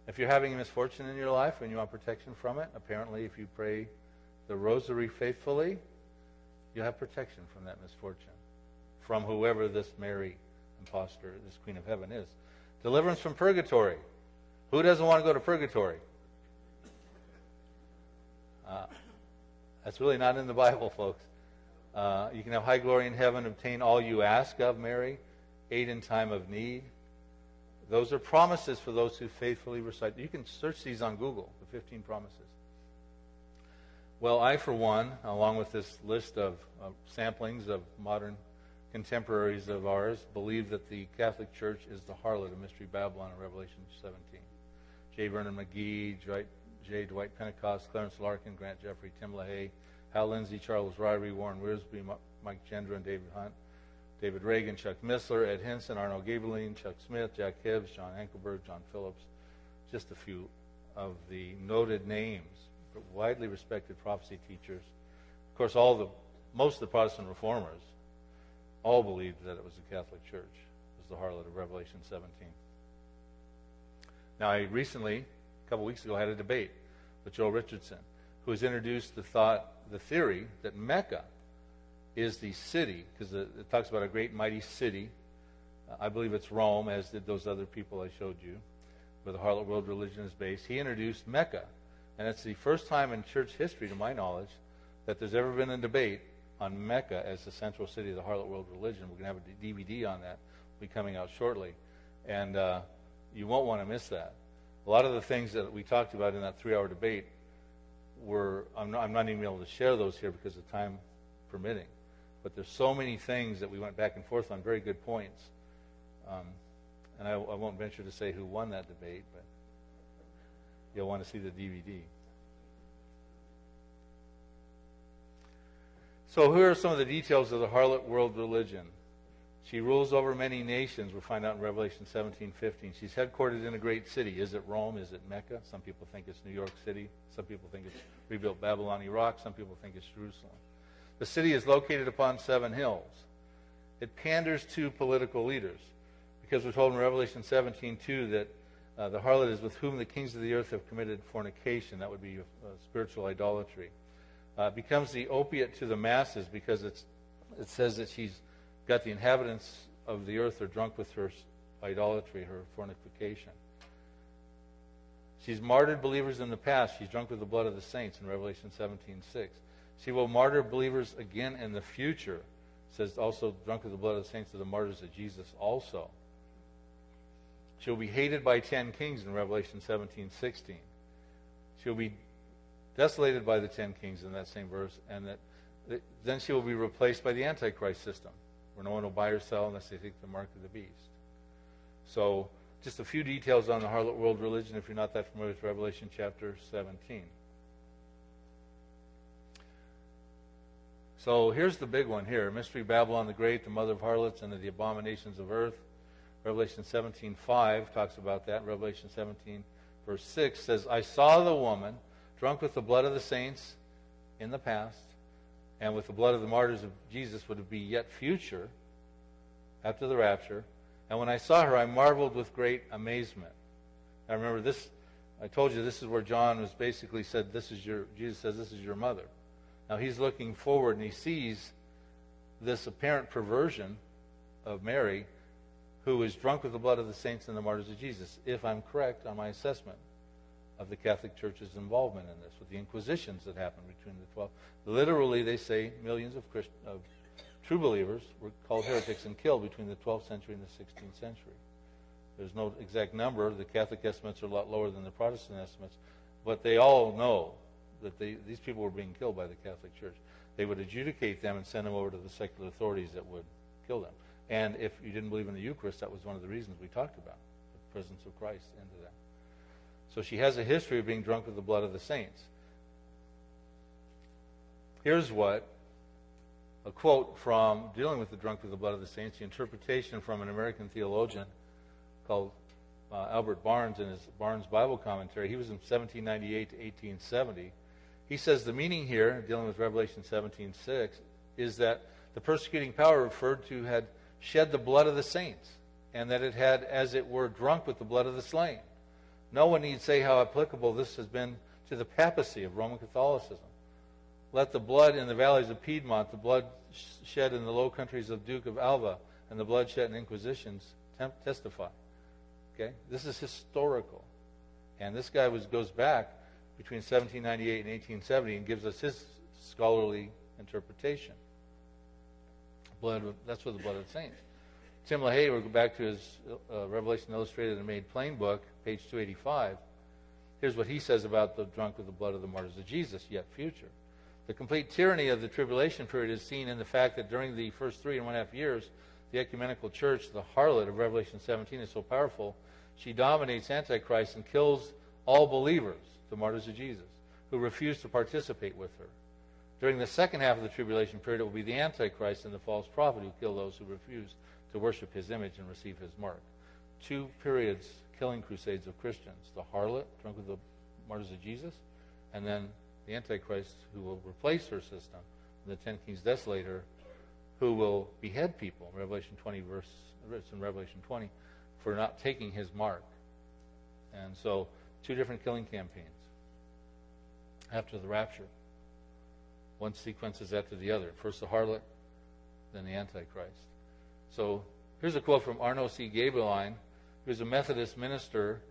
If you're having a misfortune in your life and you want protection from it, apparently if you pray the rosary faithfully, you have protection from that misfortune, from whoever this Mary impostor, this Queen of Heaven is. Deliverance from purgatory. Who doesn't want to go to purgatory? Uh, that's really not in the Bible, folks. Uh, you can have high glory in heaven, obtain all you ask of Mary, aid in time of need. Those are promises for those who faithfully recite. You can search these on Google, the 15 promises. Well, I, for one, along with this list of samplings of modern contemporaries of ours, believe that the Catholic Church is the harlot of Mystery Babylon in Revelation 17. J. Vernon McGee, J. Dwight Pentecost, Clarence Larkin, Grant Jeffrey, Tim LaHaye, Hal Lindsey, Charles Ryrie, Warren Wiersbe, Mike Gendron, and David Hunt. David Reagan, Chuck Missler, Ed Hindson, Arnold Gaebelein, Chuck Smith, Jack Hibbs, John Ankerberg, John Phillips, just a few of the noted names, but widely respected prophecy teachers. Of course, all the most of the Protestant reformers all believed that it was the Catholic Church was the harlot of Revelation 17. Now, I recently, a couple weeks ago, had a debate with Joel Richardson, who has introduced the thought, the theory that Mecca is the city, because it, talks about a great mighty city. Uh, I believe it's Rome, as did those other people I showed you, where the Harlot World religion is based. He introduced Mecca. And it's the first time in church history, to my knowledge, that there's ever been a debate on Mecca as the central city of the Harlot World religion. We're going to have a DVD on that. Will be coming out shortly. And uh, you won't want to miss that. A lot of the things that we talked about in that three hour debate were, I'm not, I'm not even able to share those here because of time permitting. But there's so many things that we went back and forth on, very good points. Um, and I, I won't venture to say who won that debate, but you'll want to see the DVD. So, here are some of the details of the harlot world religion. She rules over many nations, we'll find out in Revelation 17, 15. She's headquartered in a great city. Is it Rome? Is it Mecca? Some people think it's New York City. Some people think it's rebuilt Babylon, Iraq. Some people think it's Jerusalem. The city is located upon seven hills. It panders to political leaders because we're told in Revelation 17:2 that uh, the harlot is with whom the kings of the earth have committed fornication. That would be uh, spiritual idolatry. Uh, becomes the opiate to the masses because it says that she's got the inhabitants of the earth are drunk with her idolatry, her fornication. She's martyred believers in the past. She's drunk with the blood of the saints in Revelation 17:6. She will martyr believers again in the future. It says also, drunk with the blood of the saints of the martyrs of Jesus also. She'll be hated by ten kings in Revelation 17, 16. She'll be desolated by the ten kings in that same verse, and that then she will be replaced by the Antichrist system. Where no one will buy or sell unless they take the mark of the beast. So, just a few details on the harlot world religion if you're not that familiar with Revelation chapter 17. So here's the big one here. Mystery Babylon the Great, the mother of harlots and the abominations of earth. Revelation 17:5 talks about that. Revelation 17 verse 6 says, "I saw the woman drunk with the blood of the saints in the past and with the blood of the martyrs of Jesus would be yet future after the rapture. And when I saw her, I marveled with great amazement." I remember this I told you this is where John was basically said this is your Jesus says this is your mother. Now he's looking forward and he sees this apparent perversion of Mary, who is drunk with the blood of the saints and the martyrs of Jesus, if I'm correct on my assessment of the Catholic Church's involvement in this, with the inquisitions that happened between the 12. Literally, they say millions of, Christ, of true believers were called heretics and killed between the 12th century and the 16th century. There's no exact number. The Catholic estimates are a lot lower than the Protestant estimates, but they all know that they, these people were being killed by the Catholic Church. They would adjudicate them and send them over to the secular authorities that would kill them. And if you didn't believe in the Eucharist, that was one of the reasons we talked about the presence of Christ into that. So she has a history of being drunk with the blood of the saints. Here's what a quote from dealing with the drunk with the blood of the saints, the interpretation from an American theologian called uh, Albert Barnes in his Barnes Bible commentary. He was in 1798 to 1870. He says the meaning here, dealing with Revelation 17:6, is that the persecuting power referred to had shed the blood of the saints, and that it had, as it were, drunk with the blood of the slain. No one need say how applicable this has been to the papacy of Roman Catholicism. Let the blood in the valleys of Piedmont, the blood shed in the low countries of Duke of Alva, and the blood shed in Inquisitions testify. Okay? This is historical. And this guy was, goes back between 1798 and 1870 and gives us his scholarly interpretation. Blood, that's what the blood of the saints. Tim LaHaye, we'll go back to his uh, Revelation Illustrated and Made Plain book, page 285. Here's what he says about the drunk with the blood of the martyrs of Jesus, yet future. The complete tyranny of the tribulation period is seen in the fact that during the first three and one half years, the ecumenical church, the harlot of Revelation 17, is so powerful, she dominates Antichrist and kills all believers, the martyrs of Jesus, who refuse to participate with her. During the second half of the tribulation period, it will be the Antichrist and the false prophet who kill those who refuse to worship his image and receive his mark. Two periods, killing crusades of Christians the harlot, drunk with the martyrs of Jesus, and then the Antichrist who will replace her system, and the ten kings desolator who will behead people. Revelation 20, verse, it's in Revelation 20, for not taking his mark. And so, two different killing campaigns after the rapture. One sequences after the other. First the harlot, then the Antichrist. So here's a quote from Arno C. Gaebelein, who's a Methodist minister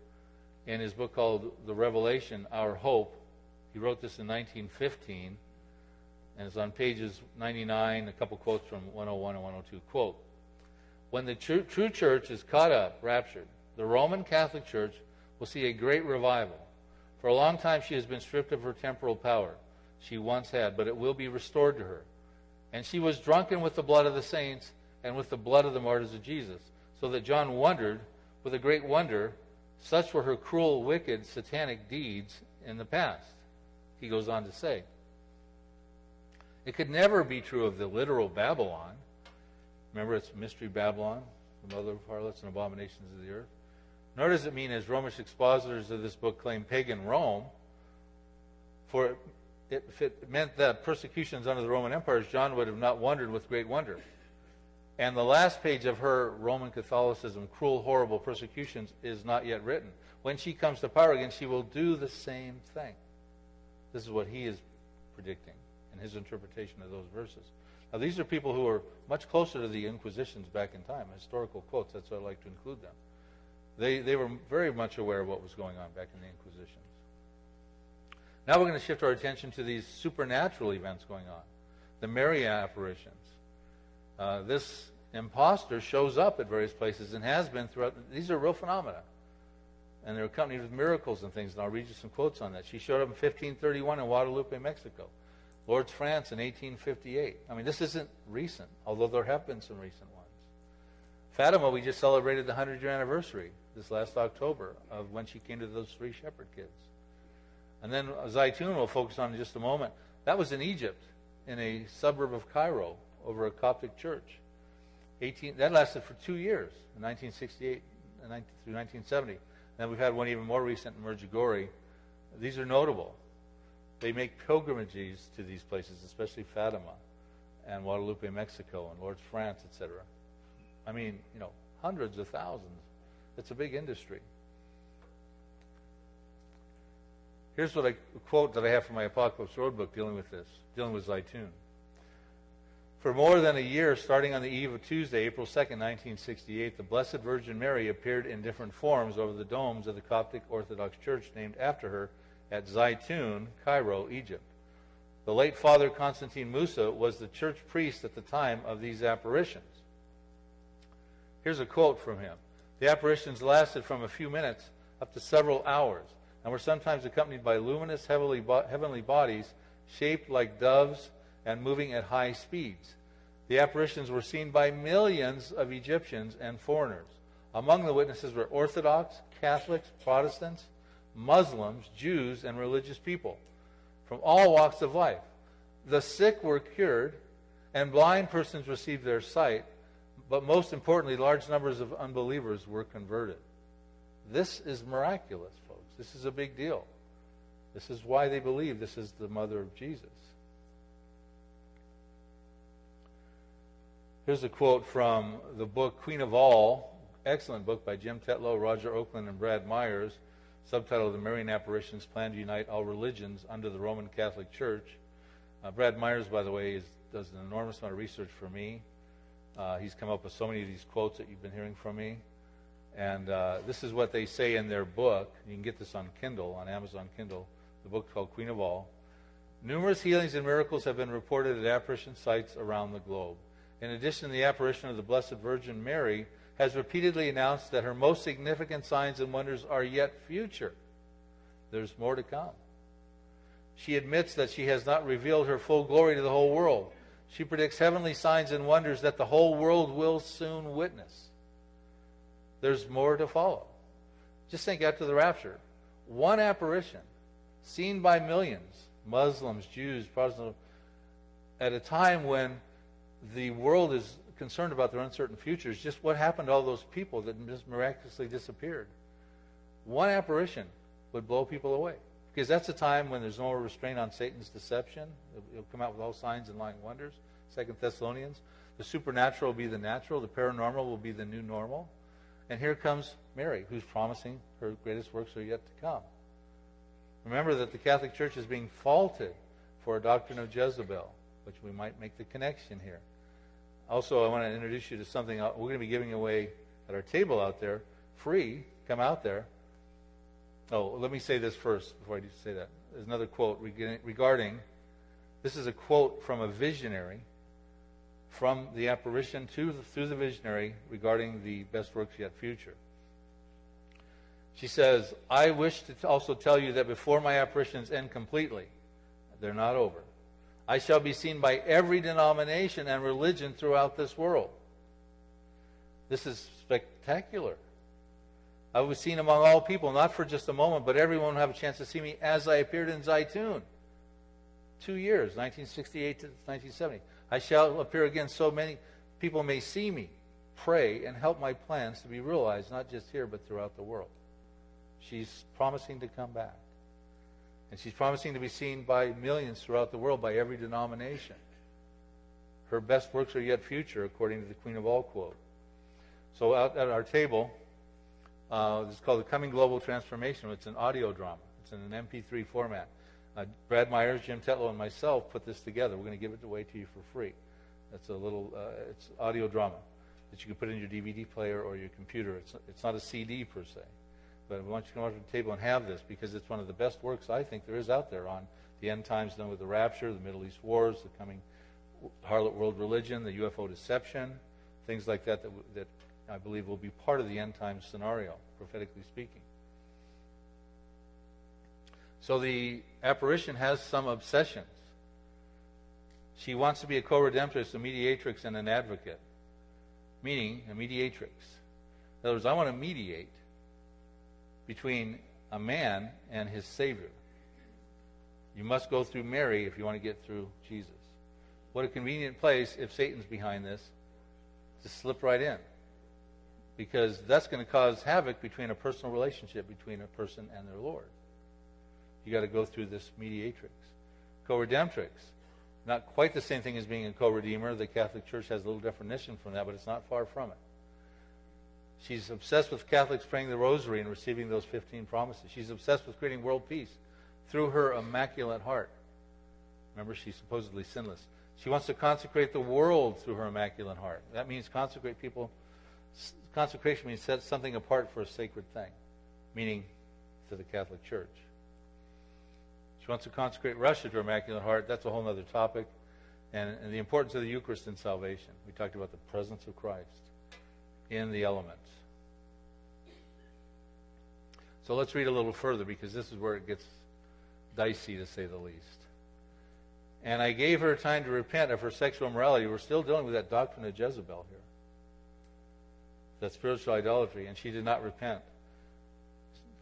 in his book called The Revelation, Our Hope. He wrote this in 1915, and it's on pages 99, a couple quotes from 101 and 102. Quote, when the true church is caught up, raptured, the Roman Catholic Church will see a great revival. For a long time, she has been stripped of her temporal power she once had, but it will be restored to her. And she was drunken with the blood of the saints and with the blood of the martyrs of Jesus, so that John wondered with a great wonder, such were her cruel, wicked, satanic deeds in the past. He goes on to say, It could never be true of the literal Babylon. Remember, it's Mystery Babylon, the mother of harlots and abominations of the earth. Nor does it mean, as Romish expositors of this book claim, pagan Rome, for if it meant that persecutions under the Roman empires, John would have not wondered with great wonder. And the last page of her Roman Catholicism, cruel, horrible persecutions, is not yet written. When she comes to power again, she will do the same thing. This is what he is predicting in his interpretation of those verses. Now, these are people who are much closer to the Inquisitions back in time, historical quotes. That's why I like to include them. They, they were very much aware of what was going on back in the Inquisitions. Now we're going to shift our attention to these supernatural events going on the Mary apparitions. Uh, this impostor shows up at various places and has been throughout. These are real phenomena. And they're accompanied with miracles and things, and I'll read you some quotes on that. She showed up in 1531 in Guadalupe, Mexico. Lourdes France in 1858. I mean, this isn't recent, although there have been some recent ones. Fatima, we just celebrated the 100 year anniversary this last October of when she came to those three shepherd kids. And then Zaytun we'll focus on in just a moment. That was in Egypt, in a suburb of Cairo, over a Coptic church. 18, that lasted for two years, in 1968 uh, through 1970. And then we've had one even more recent in Medjugorje. These are notable. They make pilgrimages to these places, especially Fatima and Guadalupe, Mexico, and Lourdes, France, etc. I mean, you know, hundreds of thousands. It's a big industry. Here's what I quote that I have from my Apocalypse Road book dealing with this, dealing with Zaytun. For more than a year, starting on the eve of Tuesday, April 2nd, 1968, the Blessed Virgin Mary appeared in different forms over the domes of the Coptic Orthodox Church named after her at Zaytun, Cairo, Egypt. The late Father Constantine Musa was the church priest at the time of these apparitions. Here's a quote from him The apparitions lasted from a few minutes up to several hours and were sometimes accompanied by luminous heavenly bodies shaped like doves and moving at high speeds. The apparitions were seen by millions of Egyptians and foreigners. Among the witnesses were Orthodox, Catholics, Protestants, Muslims, Jews, and religious people from all walks of life. The sick were cured, and blind persons received their sight, but most importantly, large numbers of unbelievers were converted. This is miraculous, folks. This is a big deal. This is why they believe this is the mother of Jesus. Here's a quote from the book Queen of All, excellent book by Jim Tetlow, Roger Oakland, and Brad Myers subtitled The Marian Apparitions Plan to Unite All Religions Under the Roman Catholic Church. Uh, Brad Myers, by the way, is, does an enormous amount of research for me. Uh, he's come up with so many of these quotes that you've been hearing from me. And uh, this is what they say in their book. You can get this on Kindle, on Amazon Kindle, the book called Queen of All. Numerous healings and miracles have been reported at apparition sites around the globe. In addition, the apparition of the Blessed Virgin Mary has repeatedly announced that her most significant signs and wonders are yet future. There's more to come. She admits that she has not revealed her full glory to the whole world. She predicts heavenly signs and wonders that the whole world will soon witness. There's more to follow. Just think after the rapture. One apparition seen by millions, Muslims, Jews, Protestants, at a time when the world is concerned about their uncertain futures, just what happened to all those people that just miraculously disappeared. One apparition would blow people away. Because that's a time when there's no restraint on Satan's deception. He'll come out with all signs and lying wonders. Second Thessalonians. The supernatural will be the natural. The paranormal will be the new normal. And here comes Mary, who's promising her greatest works are yet to come. Remember that the Catholic Church is being faulted for a doctrine of Jezebel, which we might make the connection here. Also, I want to introduce you to something we're going to be giving away at our table out there, free. Come out there. Oh, let me say this first before I do say that. There's another quote regarding. This is a quote from a visionary, from the apparition to the, through the visionary regarding the best works yet future. She says, "I wish to also tell you that before my apparitions end completely, they're not over. I shall be seen by every denomination and religion throughout this world. This is spectacular. I was seen among all people, not for just a moment, but everyone will have a chance to see me as I appeared in Zaytun. Two years, 1968 to 1970. I shall appear again so many people may see me, pray, and help my plans to be realized, not just here, but throughout the world. She's promising to come back. And she's promising to be seen by millions throughout the world, by every denomination. Her best works are yet future, according to the Queen of All quote. So out at our table, uh, it's called The Coming Global Transformation. It's an audio drama. It's in an MP3 format. Uh, Brad Myers, Jim Tetlow, and myself put this together. We're going to give it away to you for free. It's a little, uh, it's audio drama that you can put in your DVD player or your computer. It's, it's not a CD per se. But I want you to come over to the table and have this because it's one of the best works I think there is out there on the end times done with the rapture, the Middle East wars, the coming harlot world religion, the UFO deception, things like that that, that I believe will be part of the end times scenario, prophetically speaking. So the apparition has some obsessions. She wants to be a co redemptress, a mediatrix, and an advocate, meaning a mediatrix. In other words, I want to mediate between a man and his Savior. You must go through Mary if you want to get through Jesus. What a convenient place, if Satan's behind this, to slip right in. Because that's going to cause havoc between a personal relationship between a person and their Lord. You got to go through this mediatrix. Co redemptrix. Not quite the same thing as being a co redeemer. The Catholic Church has a little definition from that, but it's not far from it. She's obsessed with Catholics praying the rosary and receiving those 15 promises. She's obsessed with creating world peace through her immaculate heart. Remember, she's supposedly sinless. She wants to consecrate the world through her immaculate heart. That means consecrate people. Consecration means set something apart for a sacred thing, meaning to the Catholic Church. She wants to consecrate Russia to her immaculate heart. That's a whole other topic. And, and the importance of the Eucharist in salvation. We talked about the presence of Christ in the elements. So let's read a little further because this is where it gets dicey, to say the least. And I gave her time to repent of her sexual immorality. We're still dealing with that doctrine of Jezebel here. That spiritual idolatry. And she did not repent.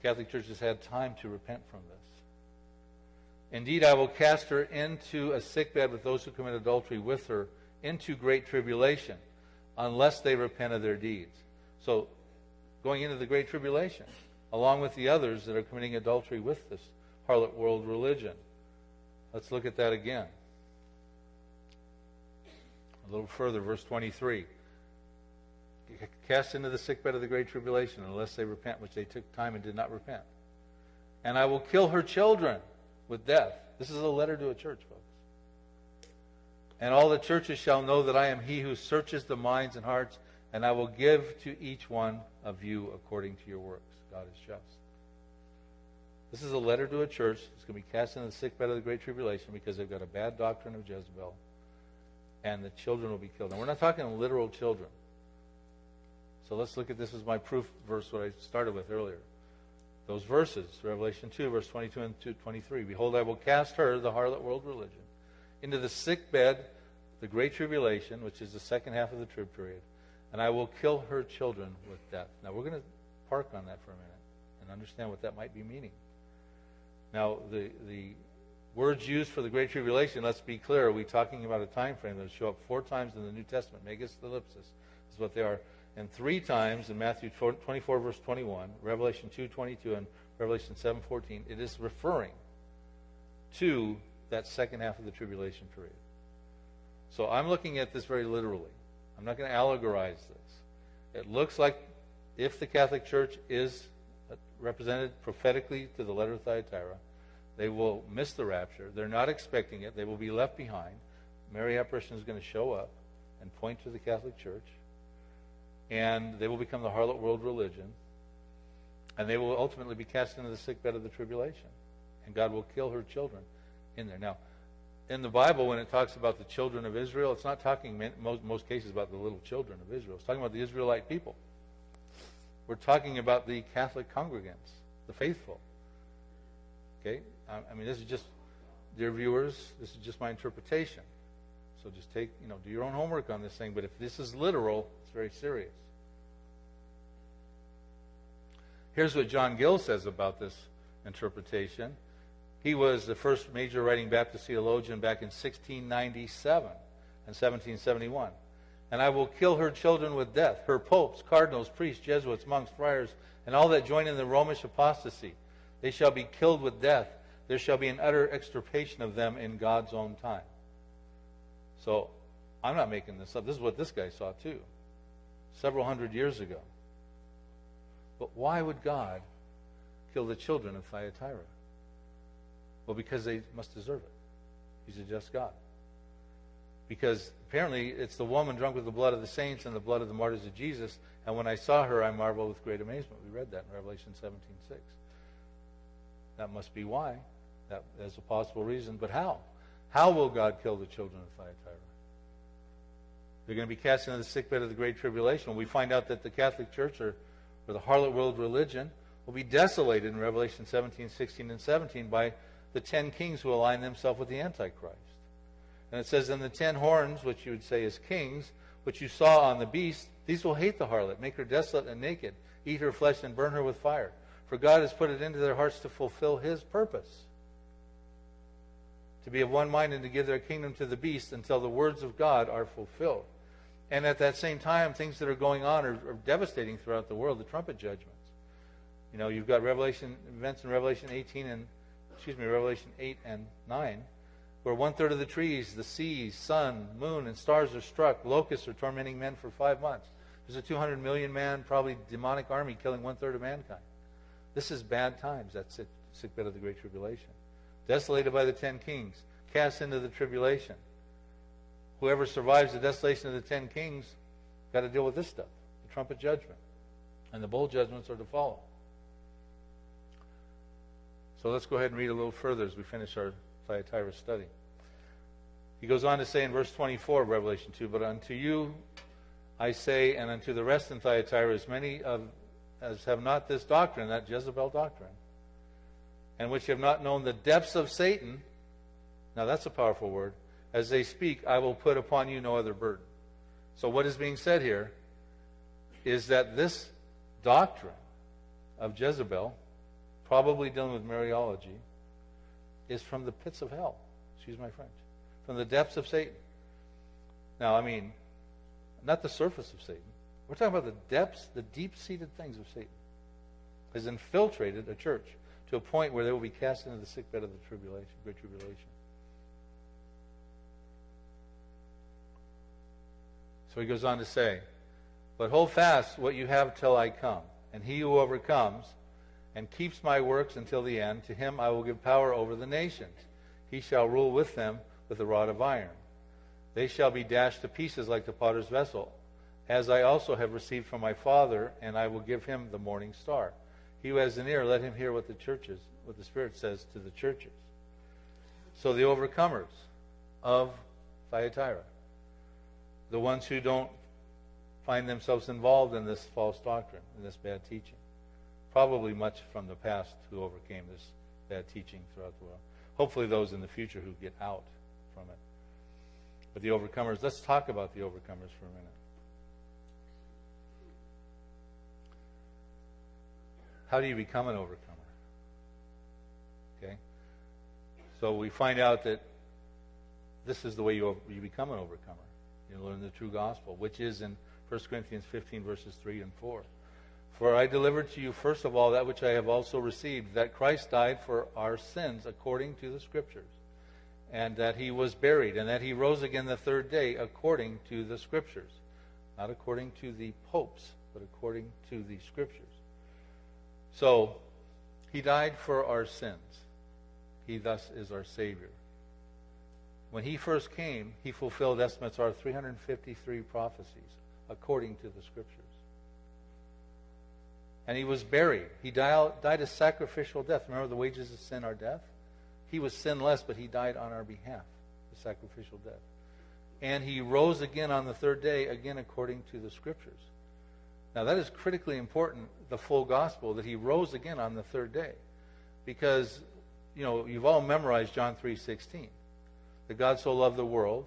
Catholic Church has had time to repent from this. Indeed, I will cast her into a sickbed with those who commit adultery with her into great tribulation, unless they repent of their deeds. So, going into the great tribulation, along with the others that are committing adultery with this harlot world religion. Let's look at that again. A little further, verse 23. Cast into the sickbed of the great tribulation unless they repent, which they took time and did not repent. And I will kill her children with death. This is a letter to a church, folks. And all the churches shall know that I am he who searches the minds and hearts, and I will give to each one of you according to your works. God is just. This is a letter to a church that's going to be cast into the sick bed of the Great Tribulation because they've got a bad doctrine of Jezebel. And the children will be killed. And we're not talking literal children. So let's look at this as my proof verse, what I started with earlier. Those verses, Revelation 2, verse 22 and 23. Behold, I will cast her, the harlot world religion, into the sick bed, the great tribulation, which is the second half of the trib period, and I will kill her children with death. Now, we're going to park on that for a minute and understand what that might be meaning. Now, the, the words used for the Great Tribulation, let's be clear, are we talking about a time frame that show up four times in the New Testament? Megas thlipsis is what they are. And three times in Matthew 24, verse 21, Revelation 2, 22, and Revelation 7, 14, it is referring to that second half of the tribulation period. So I'm looking at this very literally. I'm not going to allegorize this. It looks like if the Catholic Church is uh, represented prophetically to the letter of Thyatira. They will miss the rapture. They're not expecting it. They will be left behind. Mary apparition is going to show up and point to the Catholic Church. And they will become the harlot world religion. And they will ultimately be cast into the sick bed of the tribulation. And God will kill her children in there. Now, in the Bible, when it talks about the children of Israel, it's not talking in most, most cases about the little children of Israel. It's talking about the Israelite people. We're talking about the Catholic congregants, the faithful. Okay? I mean, this is just, dear viewers, this is just my interpretation. So just take, you know, do your own homework on this thing. But if this is literal, it's very serious. Here's what John Gill says about this interpretation. He was the first major writing Baptist theologian back in 1697 and 1771 and I will kill her children with death, her popes, cardinals, priests, Jesuits, monks, friars, and all that join in the Romish apostasy. They shall be killed with death. There shall be an utter extirpation of them in God's own time. So, I'm not making this up. This is what this guy saw too, several hundred years ago. But why would God kill the children of Thyatira? Well, because they must deserve it. He's a just God because apparently it's the woman drunk with the blood of the saints and the blood of the martyrs of Jesus. And when I saw her, I marveled with great amazement. We read that in Revelation 17:6. That must be why. That is a possible reason. But how? How will God kill the children of Thyatira? They're going to be cast into the sickbed of the great tribulation. We find out that the Catholic Church or, or the harlot world religion will be desolated in Revelation 17, 16, and 17 by the ten kings who align themselves with the Antichrist. And it says, And the ten horns, which you would say is kings, which you saw on the beast, these will hate the harlot, make her desolate and naked, eat her flesh and burn her with fire. For God has put it into their hearts to fulfill his purpose. To be of one mind and to give their kingdom to the beast until the words of God are fulfilled. And at that same time, things that are going on are, are devastating throughout the world, the trumpet judgments. You know, you've got Revelation events in Revelation 18 and excuse me, Revelation 8 and 9, where one third of the trees, the seas, sun, moon, and stars are struck. Locusts are tormenting men for five months. There's a 200 million man, probably demonic army killing one third of mankind. This is bad times. That's sick, sick bed of the Great Tribulation. Desolated by the ten kings, cast into the tribulation. Whoever survives the desolation of the ten kings got to deal with this stuff the trumpet judgment. And the bowl judgments are to follow. So let's go ahead and read a little further as we finish our Thyatira study. He goes on to say in verse 24 of Revelation 2 But unto you I say, and unto the rest in Thyatira, as many of, as have not this doctrine, that Jezebel doctrine, and which have not known the depths of Satan, now that's a powerful word, as they speak, I will put upon you no other burden. So what is being said here is that this doctrine of Jezebel probably dealing with Mariology, is from the pits of hell. Excuse my French. From the depths of Satan. Now, I mean, not the surface of Satan. We're talking about the depths, the deep seated things of Satan. Has infiltrated a church to a point where they will be cast into the sick bed of the tribulation, great tribulation. So he goes on to say, But hold fast what you have till I come, and he who overcomes and keeps my works until the end, to him I will give power over the nations. He shall rule with them with a rod of iron. They shall be dashed to pieces like the potter's vessel, as I also have received from my Father, and I will give him the morning star. He who has an ear, let him hear what the churches, what the Spirit says to the churches. So the overcomers of Thyatira, the ones who don't find themselves involved in this false doctrine, in this bad teaching probably much from the past who overcame this bad teaching throughout the world. Hopefully, those in the future who get out from it. But the overcomers, let's talk about the overcomers for a minute. How do you become an overcomer? Okay? So we find out that this is the way you, you become an overcomer. You learn the true gospel, which is in 1 Corinthians 15, verses 3 and 4. For I delivered to you first of all that which I have also received, that Christ died for our sins according to the Scriptures, and that he was buried, and that he rose again the third day according to the Scriptures. Not according to the popes, but according to the Scriptures. So, he died for our sins. He thus is our Savior. When he first came, he fulfilled estimates are 353 prophecies according to the Scriptures and he was buried. He died, a sacrificial death. Remember, the wages of sin are death? He was sinless, but he died on our behalf, the sacrificial death. And he rose again on the third day, again according to the scriptures. Now, that is critically important, the full gospel, that he rose again on the third day. Because, you know, you've all memorized John 3.16. That God so loved the world,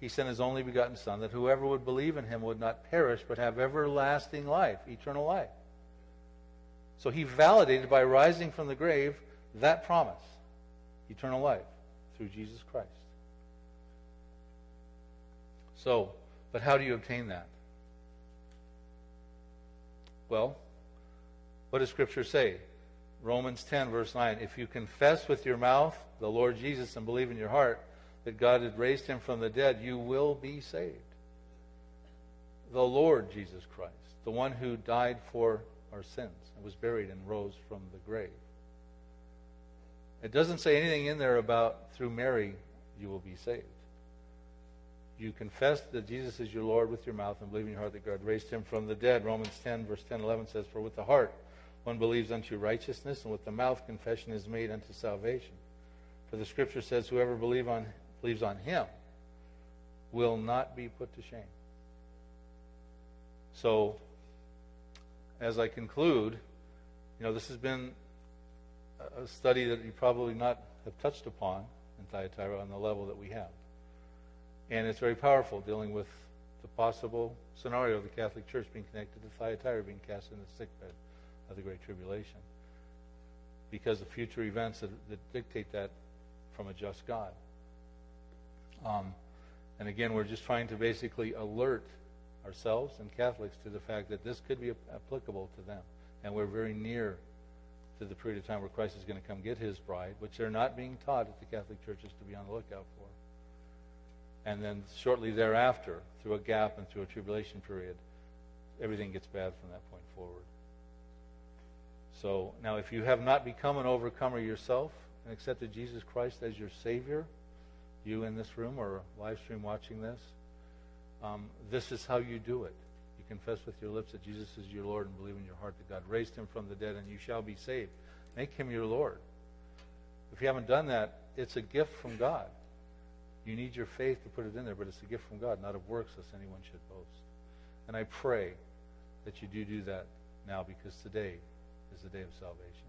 he sent his only begotten Son, that whoever would believe in him would not perish, but have everlasting life, eternal life. So he validated by rising from the grave that promise eternal life through Jesus Christ. So, but how do you obtain that? Well, what does Scripture say? Romans 10, verse 9. If you confess with your mouth the Lord Jesus and believe in your heart that God had raised him from the dead, you will be saved. The Lord Jesus Christ, the one who died for our sins and was buried and rose from the grave. It doesn't say anything in there about through Mary you will be saved. You confess that Jesus is your Lord with your mouth and believe in your heart that God raised him from the dead. Romans 10, verse 10, 11 says, For with the heart one believes unto righteousness, and with the mouth confession is made unto salvation. For the scripture says, Whoever believe on, believes on him will not be put to shame. So as I conclude, you know, this has been a study that you probably not have touched upon in Thyatira on the level that we have. And it's very powerful dealing with the possible scenario of the Catholic Church being connected to Thyatira being cast in the sickbed of the Great Tribulation. Because of future events that, that dictate that from a just God. Um, and again, we're just trying to basically alert ourselves and Catholics to the fact that this could be applicable to them. And we're very near to the period of time where Christ is going to come get his bride, which they're not being taught at the Catholic churches to be on the lookout for. And then shortly thereafter, through a gap and through a tribulation period, everything gets bad from that point forward. So now, if you have not become an overcomer yourself and accepted Jesus Christ as your Savior, you in this room or live stream watching this, um, this is how you do it. You confess with your lips that Jesus is your Lord and believe in your heart that God raised him from the dead and you shall be saved. Make him your Lord. If you haven't done that, it's a gift from God. You need your faith to put it in there, but it's a gift from God, not of works, lest anyone should boast. And I pray that you do do that now because today is the day of salvation.